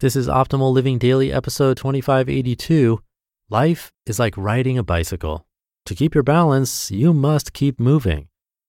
This is Optimal Living Daily, episode 2582. Life is like riding a bicycle. To keep your balance, you must keep moving.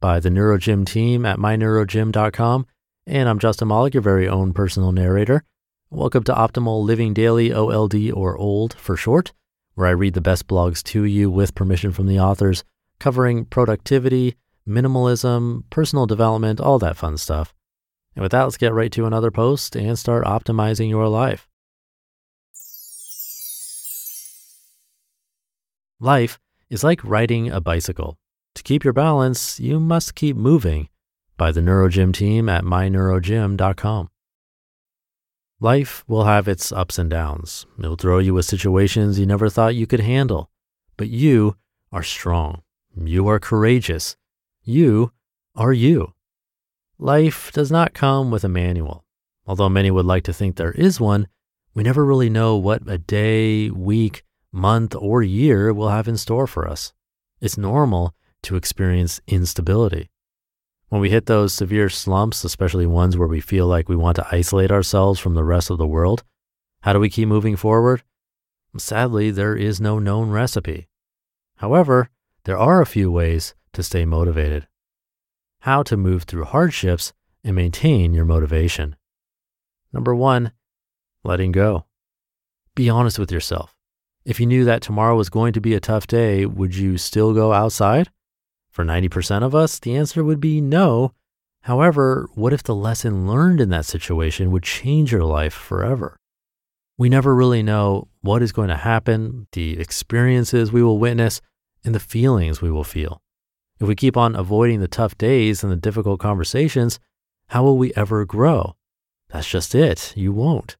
By the NeuroGym team at myneurogym.com. And I'm Justin Malik, your very own personal narrator. Welcome to Optimal Living Daily, OLD or OLD for short, where I read the best blogs to you with permission from the authors, covering productivity, minimalism, personal development, all that fun stuff. And with that, let's get right to another post and start optimizing your life. Life is like riding a bicycle. To keep your balance, you must keep moving. By the NeuroGym team at myneurogym.com. Life will have its ups and downs. It'll throw you with situations you never thought you could handle. But you are strong. You are courageous. You are you. Life does not come with a manual. Although many would like to think there is one, we never really know what a day, week, month, or year will have in store for us. It's normal to experience instability. When we hit those severe slumps, especially ones where we feel like we want to isolate ourselves from the rest of the world, how do we keep moving forward? Sadly, there is no known recipe. However, there are a few ways to stay motivated how to move through hardships and maintain your motivation. Number one, letting go. Be honest with yourself. If you knew that tomorrow was going to be a tough day, would you still go outside? For 90% of us, the answer would be no. However, what if the lesson learned in that situation would change your life forever? We never really know what is going to happen, the experiences we will witness, and the feelings we will feel. If we keep on avoiding the tough days and the difficult conversations, how will we ever grow? That's just it. You won't.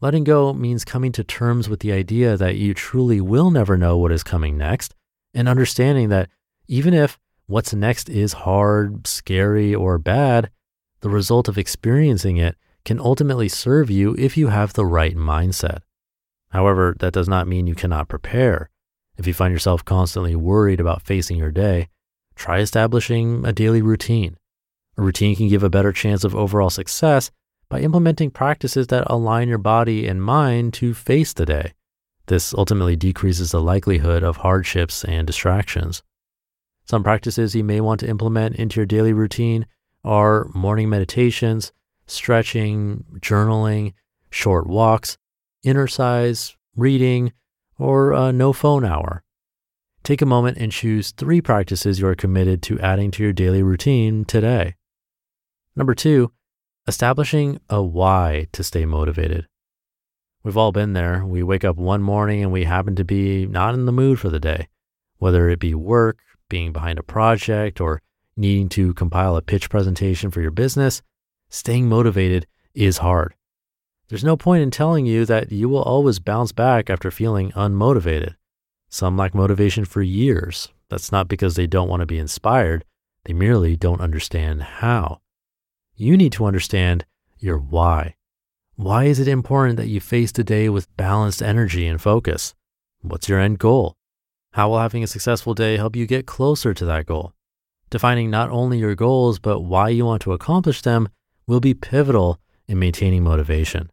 Letting go means coming to terms with the idea that you truly will never know what is coming next and understanding that even if what's next is hard, scary, or bad, the result of experiencing it can ultimately serve you if you have the right mindset. However, that does not mean you cannot prepare. If you find yourself constantly worried about facing your day, try establishing a daily routine. A routine can give a better chance of overall success by implementing practices that align your body and mind to face the day. This ultimately decreases the likelihood of hardships and distractions. Some practices you may want to implement into your daily routine are morning meditations, stretching, journaling, short walks, exercise, reading, or a no phone hour. Take a moment and choose three practices you are committed to adding to your daily routine today. Number two, establishing a why to stay motivated. We've all been there. We wake up one morning and we happen to be not in the mood for the day, whether it be work, being behind a project, or needing to compile a pitch presentation for your business. Staying motivated is hard. There's no point in telling you that you will always bounce back after feeling unmotivated. Some lack motivation for years. That's not because they don't want to be inspired, they merely don't understand how. You need to understand your why. Why is it important that you face the day with balanced energy and focus? What's your end goal? How will having a successful day help you get closer to that goal? Defining not only your goals, but why you want to accomplish them will be pivotal in maintaining motivation.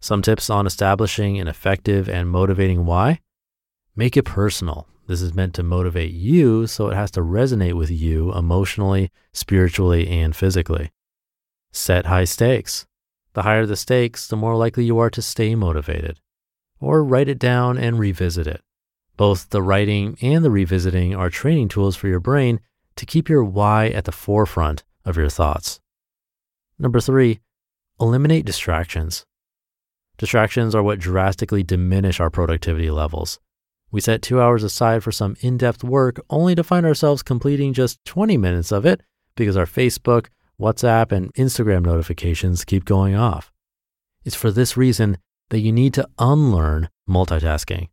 Some tips on establishing an effective and motivating why Make it personal. This is meant to motivate you, so it has to resonate with you emotionally, spiritually, and physically. Set high stakes. The higher the stakes, the more likely you are to stay motivated. Or write it down and revisit it. Both the writing and the revisiting are training tools for your brain to keep your why at the forefront of your thoughts. Number three, eliminate distractions. Distractions are what drastically diminish our productivity levels. We set two hours aside for some in depth work only to find ourselves completing just 20 minutes of it because our Facebook, WhatsApp, and Instagram notifications keep going off. It's for this reason that you need to unlearn multitasking.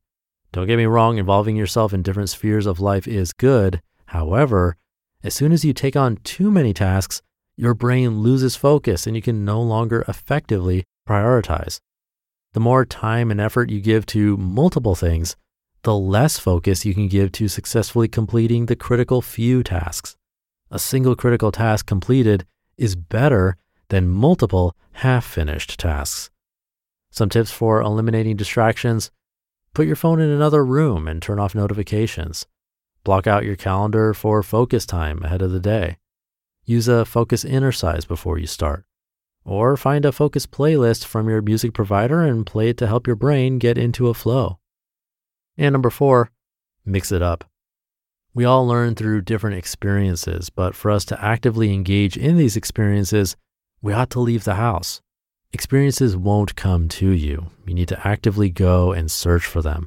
Don't get me wrong, involving yourself in different spheres of life is good. However, as soon as you take on too many tasks, your brain loses focus and you can no longer effectively prioritize. The more time and effort you give to multiple things, the less focus you can give to successfully completing the critical few tasks. A single critical task completed is better than multiple half finished tasks. Some tips for eliminating distractions put your phone in another room and turn off notifications. Block out your calendar for focus time ahead of the day. Use a focus exercise before you start. Or find a focus playlist from your music provider and play it to help your brain get into a flow. And number four, mix it up. We all learn through different experiences, but for us to actively engage in these experiences, we ought to leave the house. Experiences won't come to you. You need to actively go and search for them.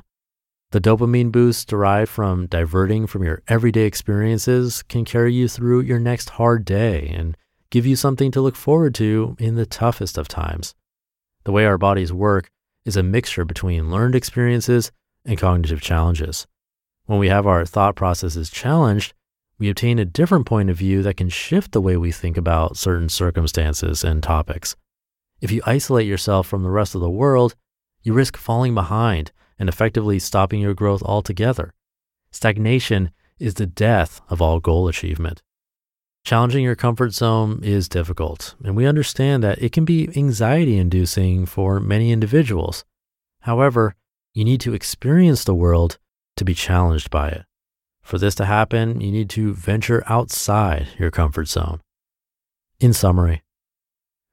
The dopamine boost derived from diverting from your everyday experiences can carry you through your next hard day and give you something to look forward to in the toughest of times. The way our bodies work is a mixture between learned experiences and cognitive challenges. When we have our thought processes challenged, we obtain a different point of view that can shift the way we think about certain circumstances and topics. If you isolate yourself from the rest of the world, you risk falling behind and effectively stopping your growth altogether. Stagnation is the death of all goal achievement. Challenging your comfort zone is difficult, and we understand that it can be anxiety inducing for many individuals. However, you need to experience the world to be challenged by it. For this to happen, you need to venture outside your comfort zone. In summary,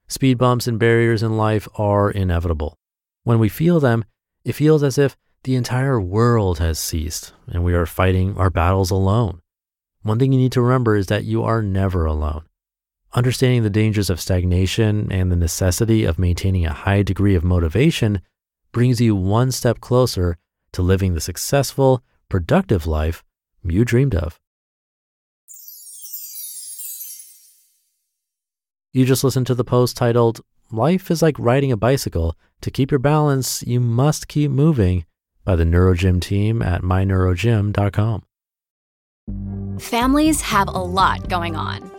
speed bumps and barriers in life are inevitable. When we feel them, it feels as if the entire world has ceased and we are fighting our battles alone. One thing you need to remember is that you are never alone. Understanding the dangers of stagnation and the necessity of maintaining a high degree of motivation brings you one step closer to living the successful, productive life you dreamed of. You just listened to the post titled, Life is like riding a bicycle. To keep your balance, you must keep moving by the NeuroGym team at myneurogym.com. Families have a lot going on.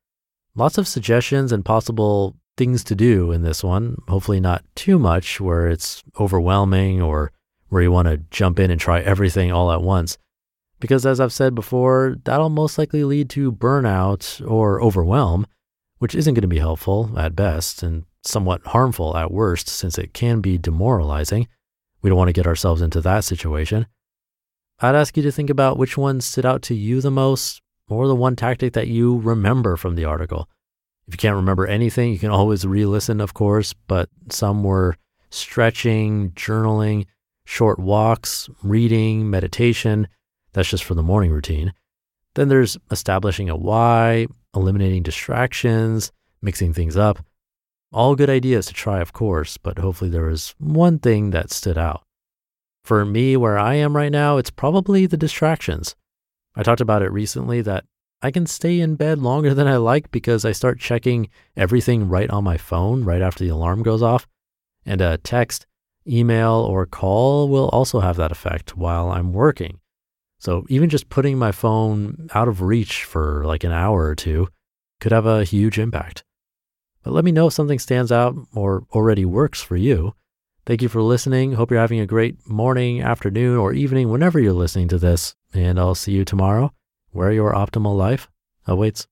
Lots of suggestions and possible things to do in this one. Hopefully, not too much where it's overwhelming or where you want to jump in and try everything all at once. Because, as I've said before, that'll most likely lead to burnout or overwhelm, which isn't going to be helpful at best and somewhat harmful at worst, since it can be demoralizing. We don't want to get ourselves into that situation. I'd ask you to think about which ones stood out to you the most, or the one tactic that you remember from the article. If you can't remember anything, you can always re listen, of course, but some were stretching, journaling, short walks, reading, meditation. That's just for the morning routine. Then there's establishing a why, eliminating distractions, mixing things up. All good ideas to try, of course, but hopefully there was one thing that stood out. For me, where I am right now, it's probably the distractions. I talked about it recently that I can stay in bed longer than I like because I start checking everything right on my phone right after the alarm goes off. And a text, email, or call will also have that effect while I'm working. So even just putting my phone out of reach for like an hour or two could have a huge impact. But let me know if something stands out or already works for you. Thank you for listening. Hope you're having a great morning, afternoon, or evening whenever you're listening to this and I'll see you tomorrow where your optimal life awaits.